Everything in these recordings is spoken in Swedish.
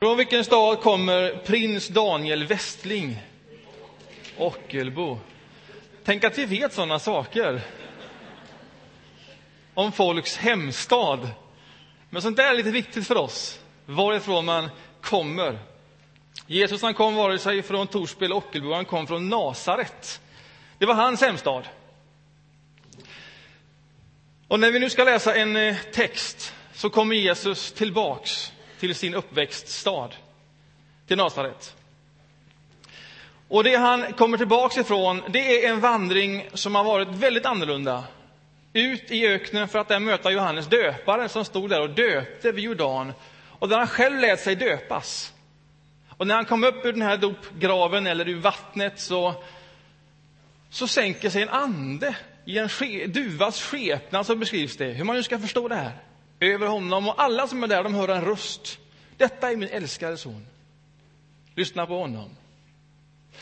Från vilken stad kommer prins Daniel Westling? Ockelbo. Tänk att vi vet sådana saker. Om folks hemstad. Men sånt där är lite viktigt för oss. Varifrån man kommer. Jesus han kom vare sig från Torsby eller Ockelbo, han kom från Nasaret. Det var hans hemstad. Och när vi nu ska läsa en eh, text så kommer Jesus tillbaks till sin uppväxtstad, till Nasaret. Och det han kommer tillbaks ifrån, det är en vandring som har varit väldigt annorlunda. Ut i öknen för att där möta Johannes döparen som stod där och döpte vid Jordan och där han själv lät sig döpas. Och när han kom upp ur den här dopgraven eller ur vattnet så, så sänker sig en ande i en ske, duvas skepnad, så beskrivs det. Hur man nu ska förstå det här över honom och alla som är där de hör en röst. Detta är min älskade son. Lyssna på honom.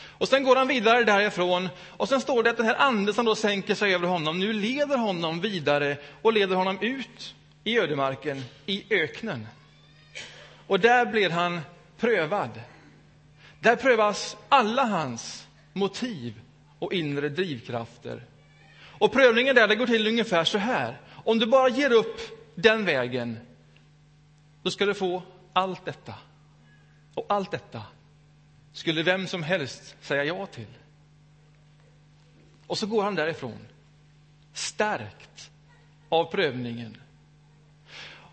Och sen går han vidare därifrån och sen står det att den här anden som då sänker sig över honom nu leder honom vidare och leder honom ut i ödemarken, i öknen. Och där blir han prövad. Där prövas alla hans motiv och inre drivkrafter. Och prövningen där det går till ungefär så här. Om du bara ger upp den vägen, då ska du få allt detta. Och allt detta skulle vem som helst säga ja till. Och så går han därifrån, stärkt av prövningen.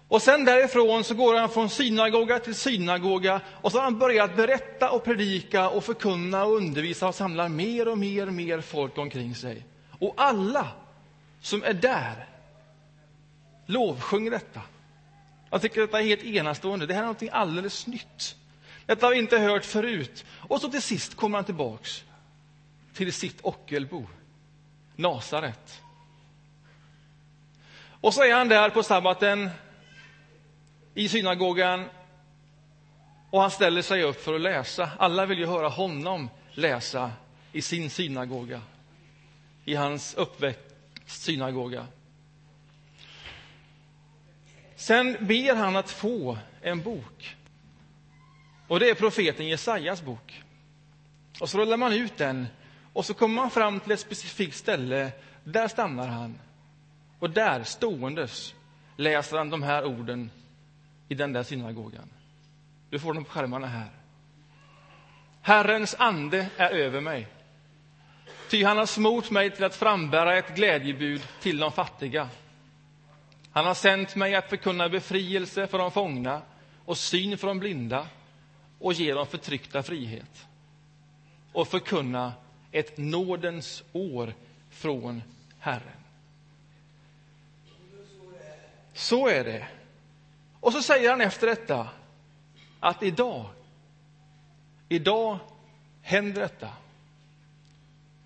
Och sen därifrån så går han från synagoga till synagoga och så har han börjat berätta och predika och förkunna och undervisa och samlar mer och mer och mer folk omkring sig. Och alla som är där Lovsjung detta. Jag tycker detta är helt enastående. Det här är något alldeles nytt. Detta har vi inte hört förut. Och så till sist kommer han tillbaks till sitt Ockelbo, Nasaret. Och så är han där på sabbaten i synagogan och han ställer sig upp för att läsa. Alla vill ju höra honom läsa i sin synagoga, i hans uppväxt synagoga. Sen ber han att få en bok. Och det är profeten Jesajas bok. Och så rullar man ut den och så kommer man fram till ett specifikt ställe. Där stannar han. Och där, ståendes, läser han de här orden i den där synagogan. Du får dem på skärmarna här. Herrens ande är över mig. Ty han har smort mig till att frambära ett glädjebud till de fattiga. Han har sänt mig att förkunna befrielse för de fångna och syn för de blinda och ge de förtryckta frihet och förkunna ett nådens år från Herren. Så är det. Och så säger han efter detta att idag, idag händer detta.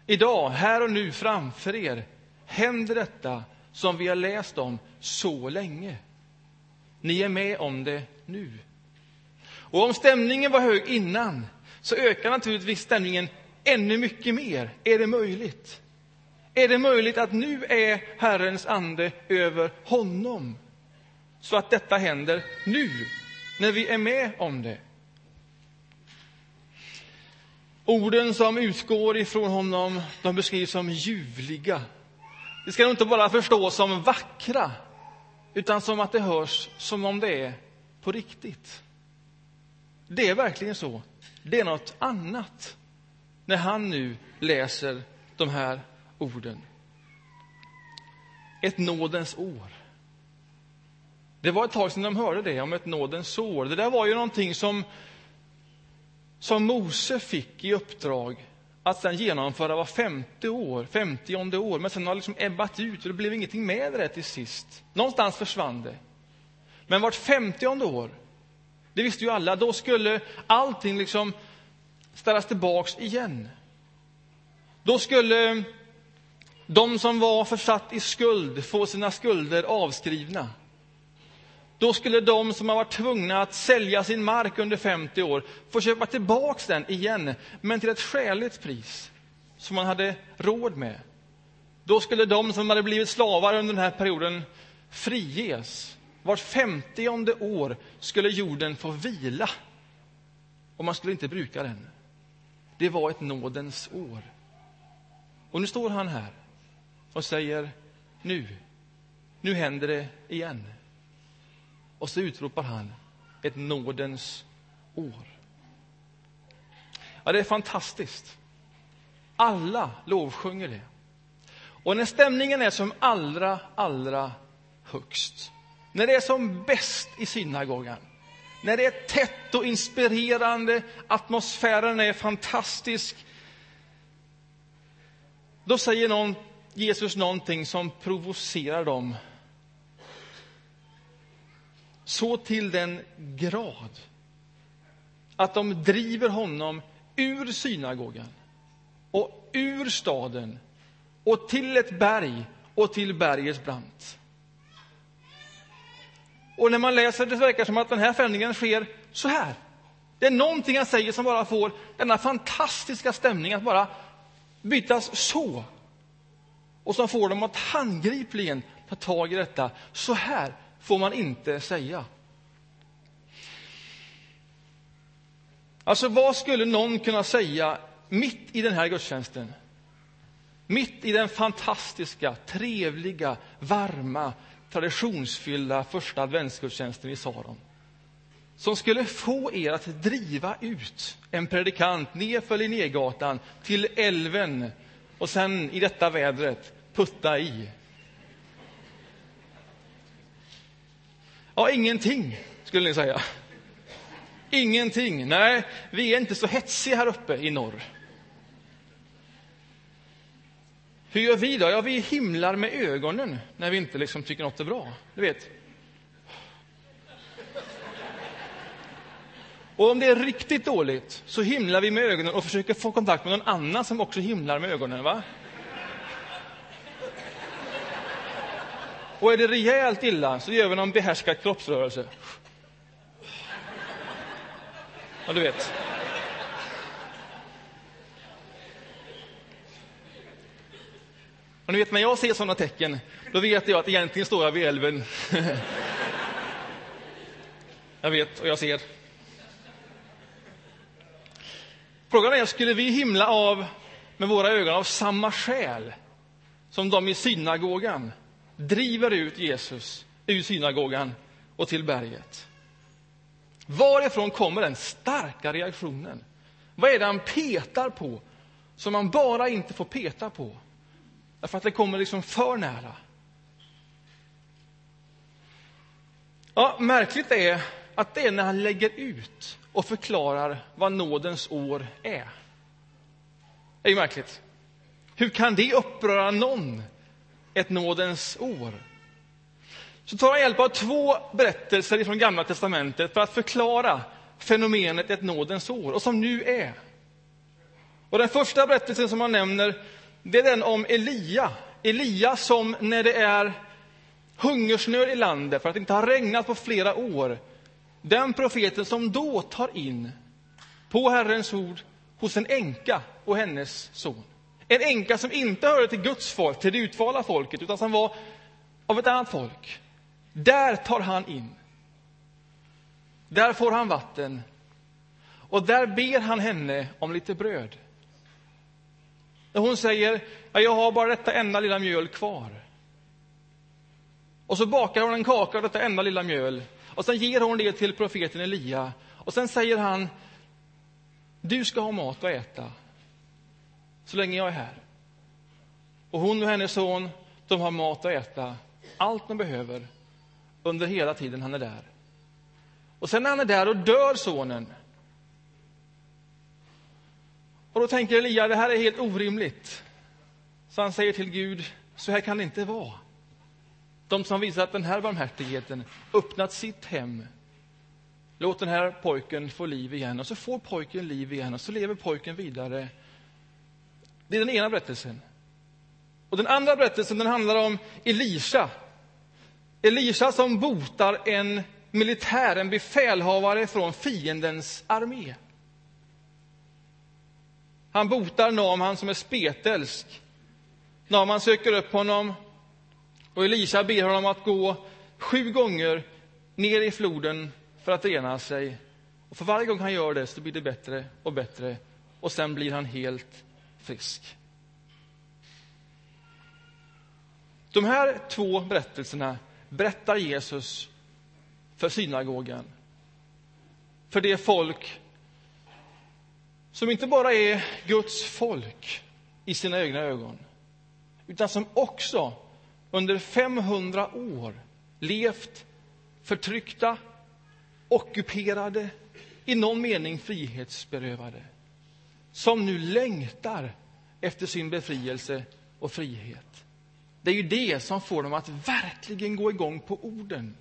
Idag, här och nu framför er, händer detta som vi har läst om så länge. Ni är med om det nu. Och om stämningen var hög innan, så ökar naturligtvis stämningen ännu mycket mer. Är det möjligt? Är det möjligt att nu är Herrens ande över honom? Så att detta händer nu, när vi är med om det. Orden som utgår ifrån honom de beskrivs som ljuvliga. Det ska nog inte bara förstås som vackra, utan som att det hörs som om det är på riktigt. Det är verkligen så. Det är något annat när han nu läser de här orden. Ett nådens år. Det var ett tag sedan de hörde det, om ett nådens år. Det där var ju någonting som, som Mose fick i uppdrag att sen genomföra var femte år, femtionde år, men sen har det liksom ebbat ut och det blev ingenting med det till sist. Någonstans försvann det. Men vart femtionde år, det visste ju alla, då skulle allting liksom ställas tillbaks igen. Då skulle de som var försatt i skuld få sina skulder avskrivna. Då skulle de som har varit tvungna att sälja sin mark under 50 år få köpa tillbaks den igen, men till ett skäligt pris som man hade råd med. Då skulle de som hade blivit slavar under den här perioden friges. Vart femtionde år skulle jorden få vila och man skulle inte bruka den. Det var ett nådens år. Och nu står han här och säger nu, nu händer det igen. Och så utropar han ett nådens år. Ja, det är fantastiskt. Alla lovsjunger det. Och när stämningen är som allra, allra högst, när det är som bäst i synagogan, när det är tätt och inspirerande, atmosfären är fantastisk, då säger någon, Jesus någonting som provocerar dem så till den grad att de driver honom ur synagogan och ur staden och till ett berg och till bergets brant. Och när man läser det verkar som att den här förändringen sker så här. Det är någonting han säger som bara får denna fantastiska stämning att bara bytas så. Och som får dem att handgripligen ta tag i detta. Så här får man inte säga. Alltså, vad skulle någon kunna säga mitt i den här gudstjänsten? Mitt i den fantastiska, trevliga, varma, traditionsfyllda första adventsgudstjänsten i Saron som skulle få er att driva ut en predikant nerför Linnégatan till älven och sen i detta vädret putta i. Ja, ingenting, skulle ni säga. Ingenting. Nej, vi är inte så hetsiga här uppe i norr. Hur gör vi då? Ja, vi himlar med ögonen när vi inte liksom tycker något är bra. Du vet. Och om det är riktigt dåligt så himlar vi med ögonen och försöker få kontakt med någon annan som också himlar med ögonen. va? Och är det rejält illa så gör vi någon behärskad kroppsrörelse. Ja, du vet. Och ni vet, när jag ser sådana tecken, då vet jag att egentligen står jag vid älven. jag vet och jag ser. Frågan är, skulle vi himla av med våra ögon av samma skäl som de i synagogan driver ut Jesus ur synagogan och till berget? Varifrån kommer den starka reaktionen? Vad är det han petar på som man bara inte får peta på? Därför att det kommer liksom för nära. Ja, märkligt är att det är när han lägger ut och förklarar vad nådens år är. Det är ju märkligt. Hur kan det uppröra någon, ett nådens år? Så tar han hjälp av två berättelser från Gamla testamentet för att förklara fenomenet ett nådens år, och som nu är. Och Den första berättelsen som han nämner det är den om Elia. Elia som när det är hungersnöd i landet för att det inte har regnat på flera år. Den profeten som då tar in på Herrens ord hos en änka och hennes son. En änka som inte hörde till Guds folk, till det utvalda folket, utan som var av ett annat folk. Där tar han in. Där får han vatten. Och där ber han henne om lite bröd. Och hon säger jag har bara detta enda lilla mjöl kvar. Och så bakar hon en kaka av detta enda lilla mjöl. Och sen ger hon det till profeten Elia. Och sen säger han, du ska ha mat att äta så länge jag är här. Och hon och hennes son, de har mat att äta, allt de behöver, under hela tiden han är där. Och sen när han är där och dör sonen, och då tänker Elia, det här är helt orimligt. Så han säger till Gud, så här kan det inte vara. De som visat den här barmhärtigheten, öppnat sitt hem, låt den här pojken få liv igen. Och så får pojken liv igen och så lever pojken vidare. Det är den ena berättelsen. Och Den andra berättelsen den handlar om Elisha. Elisha som botar en militär, en befälhavare från fiendens armé. Han botar Naman som är spetälsk. Naman söker upp honom och Elisa ber honom att gå sju gånger ner i floden för att rena sig. Och för varje gång han gör det så blir det bättre och bättre och sen blir han helt frisk. De här två berättelserna berättar Jesus för synagogan. För det folk som inte bara är Guds folk i sina egna ögon utan som också under 500 år levt förtryckta, ockuperade, i någon mening frihetsberövade som nu längtar efter sin befrielse och frihet. Det är ju det som får dem att verkligen gå igång på orden.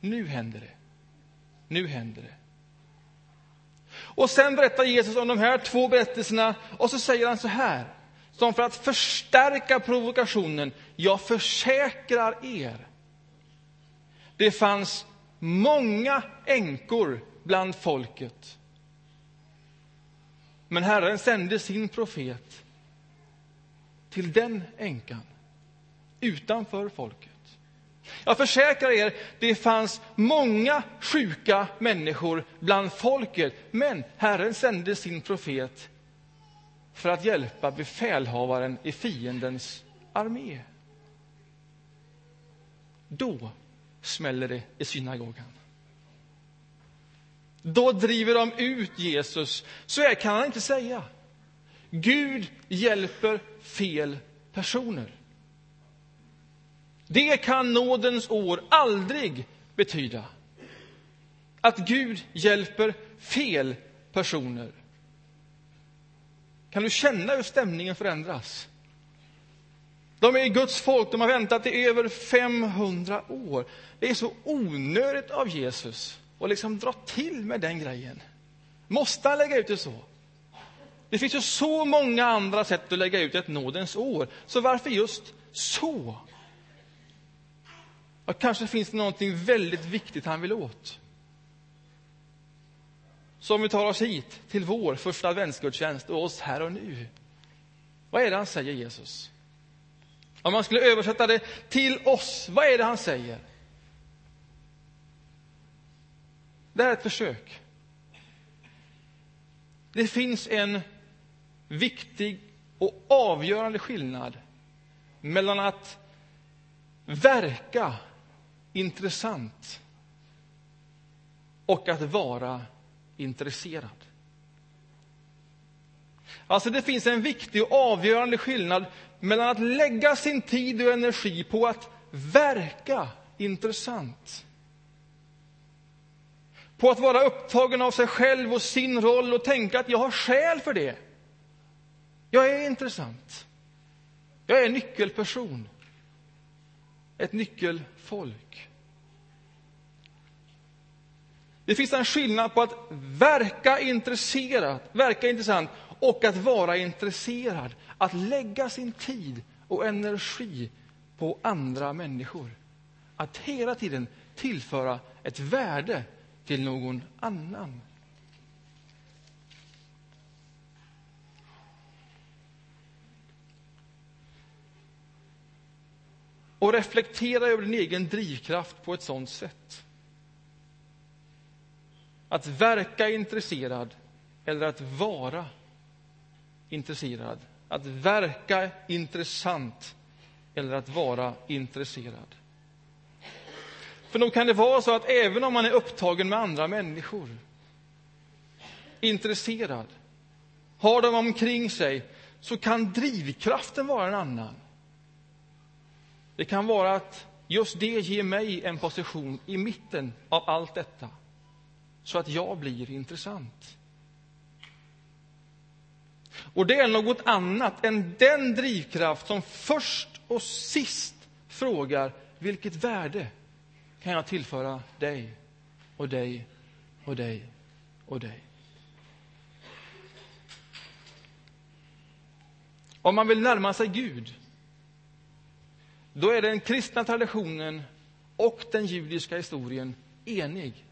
Nu händer det. Nu händer det. Och sen berättar Jesus om de här två berättelserna och så säger han så här, som för att förstärka provokationen. Jag försäkrar er. Det fanns många änkor bland folket. Men Herren sände sin profet till den änkan utanför folket. Jag försäkrar er, det fanns många sjuka människor bland folket, men Herren sände sin profet för att hjälpa befälhavaren i fiendens armé. Då smäller det i synagogan. Då driver de ut Jesus. Så här kan han inte säga. Gud hjälper fel personer. Det kan nådens år aldrig betyda. Att Gud hjälper fel personer. Kan du känna hur stämningen förändras? De är Guds folk, de har väntat i över 500 år. Det är så onödigt av Jesus och liksom dra till med den grejen. Måste han lägga ut det så? Det finns ju så många andra sätt att lägga ut ett nådens år, så varför just så? Och kanske finns det någonting väldigt viktigt han vill åt. Så om vi tar oss hit till vår första adventsgudstjänst och oss här och nu. Vad är det han säger, Jesus? Om man skulle översätta det till oss, vad är det han säger? Det här är ett försök. Det finns en viktig och avgörande skillnad mellan att verka intressant och att vara intresserad. Alltså det finns en viktig och avgörande skillnad mellan att lägga sin tid och energi på att verka intressant. På att vara upptagen av sig själv och sin roll och tänka att jag har skäl för det. Jag är intressant. Jag är en nyckelperson. Ett nyckelfolk. Det finns en skillnad på att verka intresserad, verka intressant och att vara intresserad. Att lägga sin tid och energi på andra människor. Att hela tiden tillföra ett värde till någon annan. Och reflektera över din egen drivkraft på ett sådant sätt. Att verka intresserad eller att vara intresserad. Att verka intressant eller att vara intresserad. För nog kan det vara så att även om man är upptagen med andra människor, intresserad, har dem omkring sig, så kan drivkraften vara en annan. Det kan vara att just det ger mig en position i mitten av allt detta, så att jag blir intressant. Och det är något annat än den drivkraft som först och sist frågar vilket värde kan jag tillföra dig och dig och dig och dig. Om man vill närma sig Gud, då är den kristna traditionen och den judiska historien enig.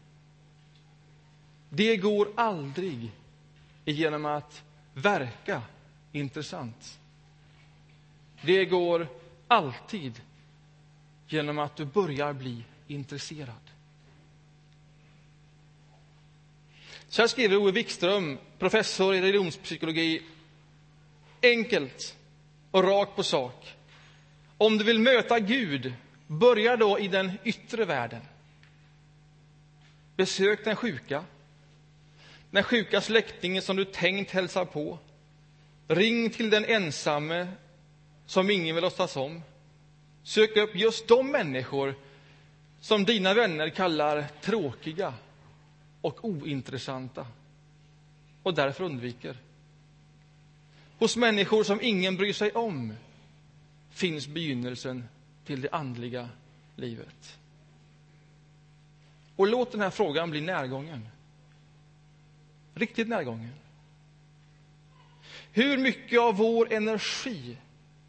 Det går aldrig genom att verka intressant. Det går alltid genom att du börjar bli intresserad. Så här skriver Ove Wikström, professor i religionspsykologi, enkelt och rakt på sak. Om du vill möta Gud, börja då i den yttre världen. Besök den sjuka, den sjuka släktingen som du tänkt hälsa på. Ring till den ensamme som ingen vill låtsas om. Sök upp just de människor som dina vänner kallar tråkiga och ointressanta och därför undviker. Hos människor som ingen bryr sig om finns begynnelsen till det andliga livet. Och låt den här frågan bli närgången. Riktigt närgången. Hur mycket av vår energi,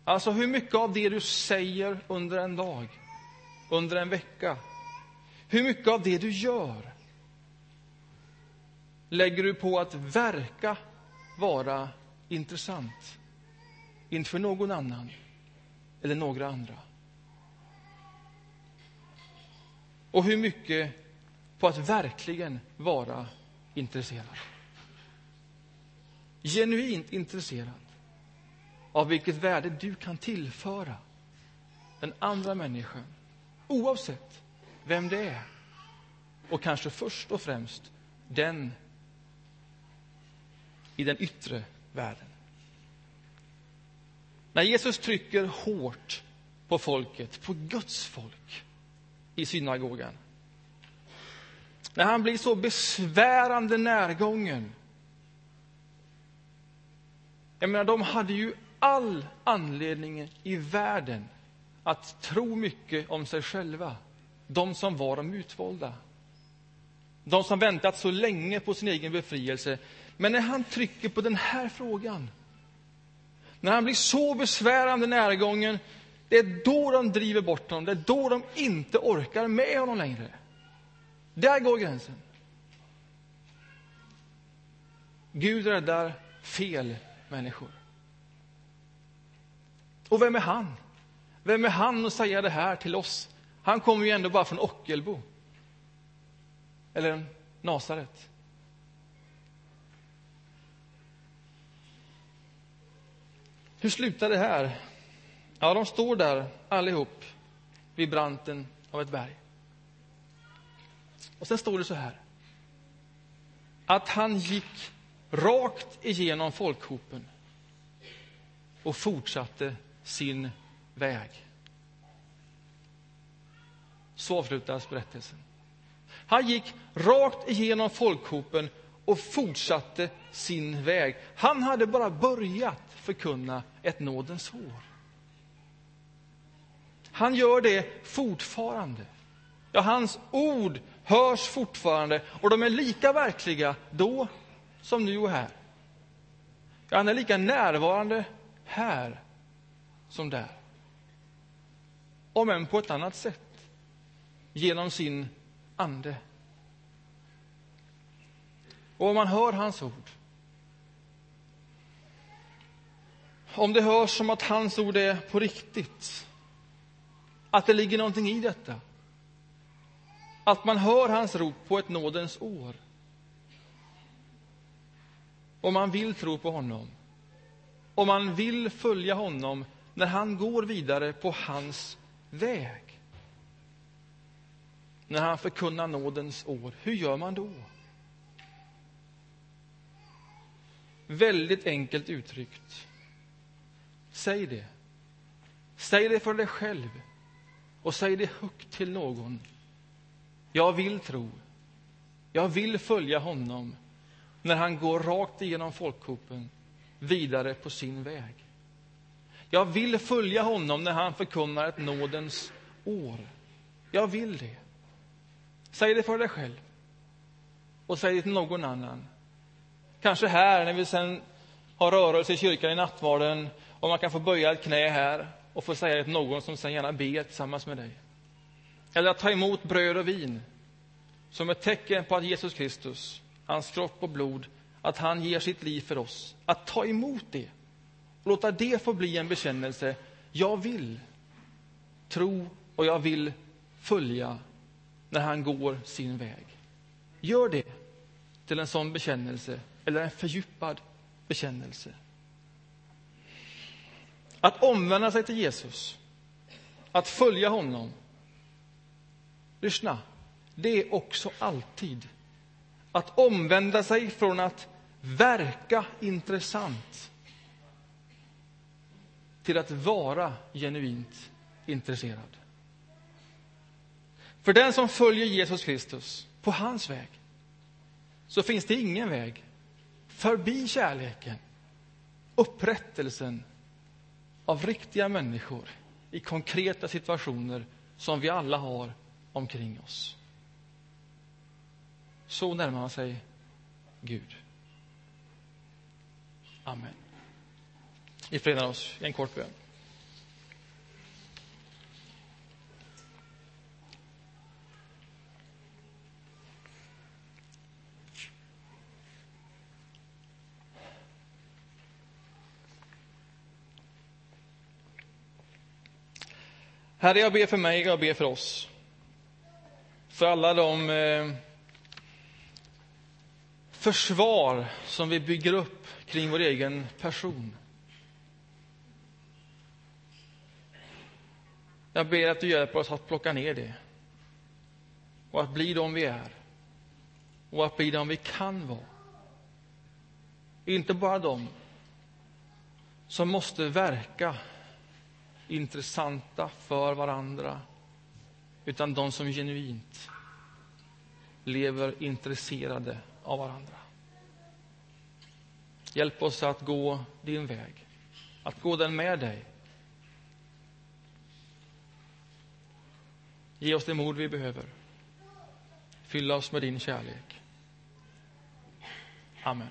alltså hur mycket av det du säger under en dag, under en vecka, hur mycket av det du gör lägger du på att verka vara intressant inför någon annan eller några andra? Och hur mycket på att verkligen vara intresserad? Genuint intresserad av vilket värde du kan tillföra den andra människan oavsett vem det är. Och kanske först och främst den i den yttre världen. När Jesus trycker hårt på folket, på Guds folk, i synagogan. När han blir så besvärande närgången. Jag menar, de hade ju all anledning i världen att tro mycket om sig själva. De som var de utvalda. De som väntat så länge på sin egen befrielse. Men när han trycker på den här frågan, när han blir så besvärande närgången, det är då de driver bort honom, det är då de inte orkar med honom längre. Där går gränsen. Gud räddar fel människor. Och vem är han? Vem är han att säga det här till oss? Han kommer ju ändå bara från Ockelbo. Eller Nasaret. Hur slutar det här? Ja, de står där allihop vid branten av ett berg. Och sen står det så här. Att han gick rakt igenom folkhopen och fortsatte sin väg. Så avslutas berättelsen. Han gick rakt igenom folkhopen och fortsatte sin väg. Han hade bara börjat förkunna ett nådens år. Han gör det fortfarande. Ja, hans ord hörs fortfarande och de är lika verkliga då som nu och här. Ja, han är lika närvarande här som där. Om än på ett annat sätt, genom sin ande. Och om man hör hans ord om det hörs som att hans ord är på riktigt, att det ligger någonting i detta, att man hör hans rop på ett nådens år, om man vill tro på honom, om man vill följa honom när han går vidare på hans väg. När han förkunnar nådens år, hur gör man då? Väldigt enkelt uttryckt. Säg det. Säg det för dig själv och säg det högt till någon. Jag vill tro. Jag vill följa honom när han går rakt igenom folkhopen vidare på sin väg. Jag vill följa honom när han förkunnar ett nådens år. Jag vill det. Säg det för dig själv och säg det till någon annan. Kanske här, när vi sen har rörelse i kyrkan i nattvarden och man kan få böja ett knä här och få säga det till någon som sen gärna ber tillsammans med dig. Eller att ta emot bröd och vin som ett tecken på att Jesus Kristus, hans kropp och blod, att han ger sitt liv för oss. Att ta emot det låta det få bli en bekännelse. Jag vill tro och jag vill följa när han går sin väg. Gör det till en sån bekännelse eller en fördjupad bekännelse. Att omvända sig till Jesus, att följa honom. Lyssna, det är också alltid att omvända sig från att verka intressant till att vara genuint intresserad. För den som följer Jesus Kristus på hans väg så finns det ingen väg förbi kärleken, upprättelsen av riktiga människor i konkreta situationer som vi alla har omkring oss. Så närmar man sig Gud. Amen. Vi förenar oss i en kort bön. Herre, jag ber för mig och jag ber för oss. För alla de eh, försvar som vi bygger upp kring vår egen person. Jag ber att du hjälper oss att plocka ner det och att bli de vi är och att bli de vi kan vara. Inte bara de som måste verka intressanta för varandra utan de som genuint lever intresserade av varandra. Hjälp oss att gå din väg, att gå den med dig. Ge oss det mod vi behöver. Fylla oss med din kärlek. Amen.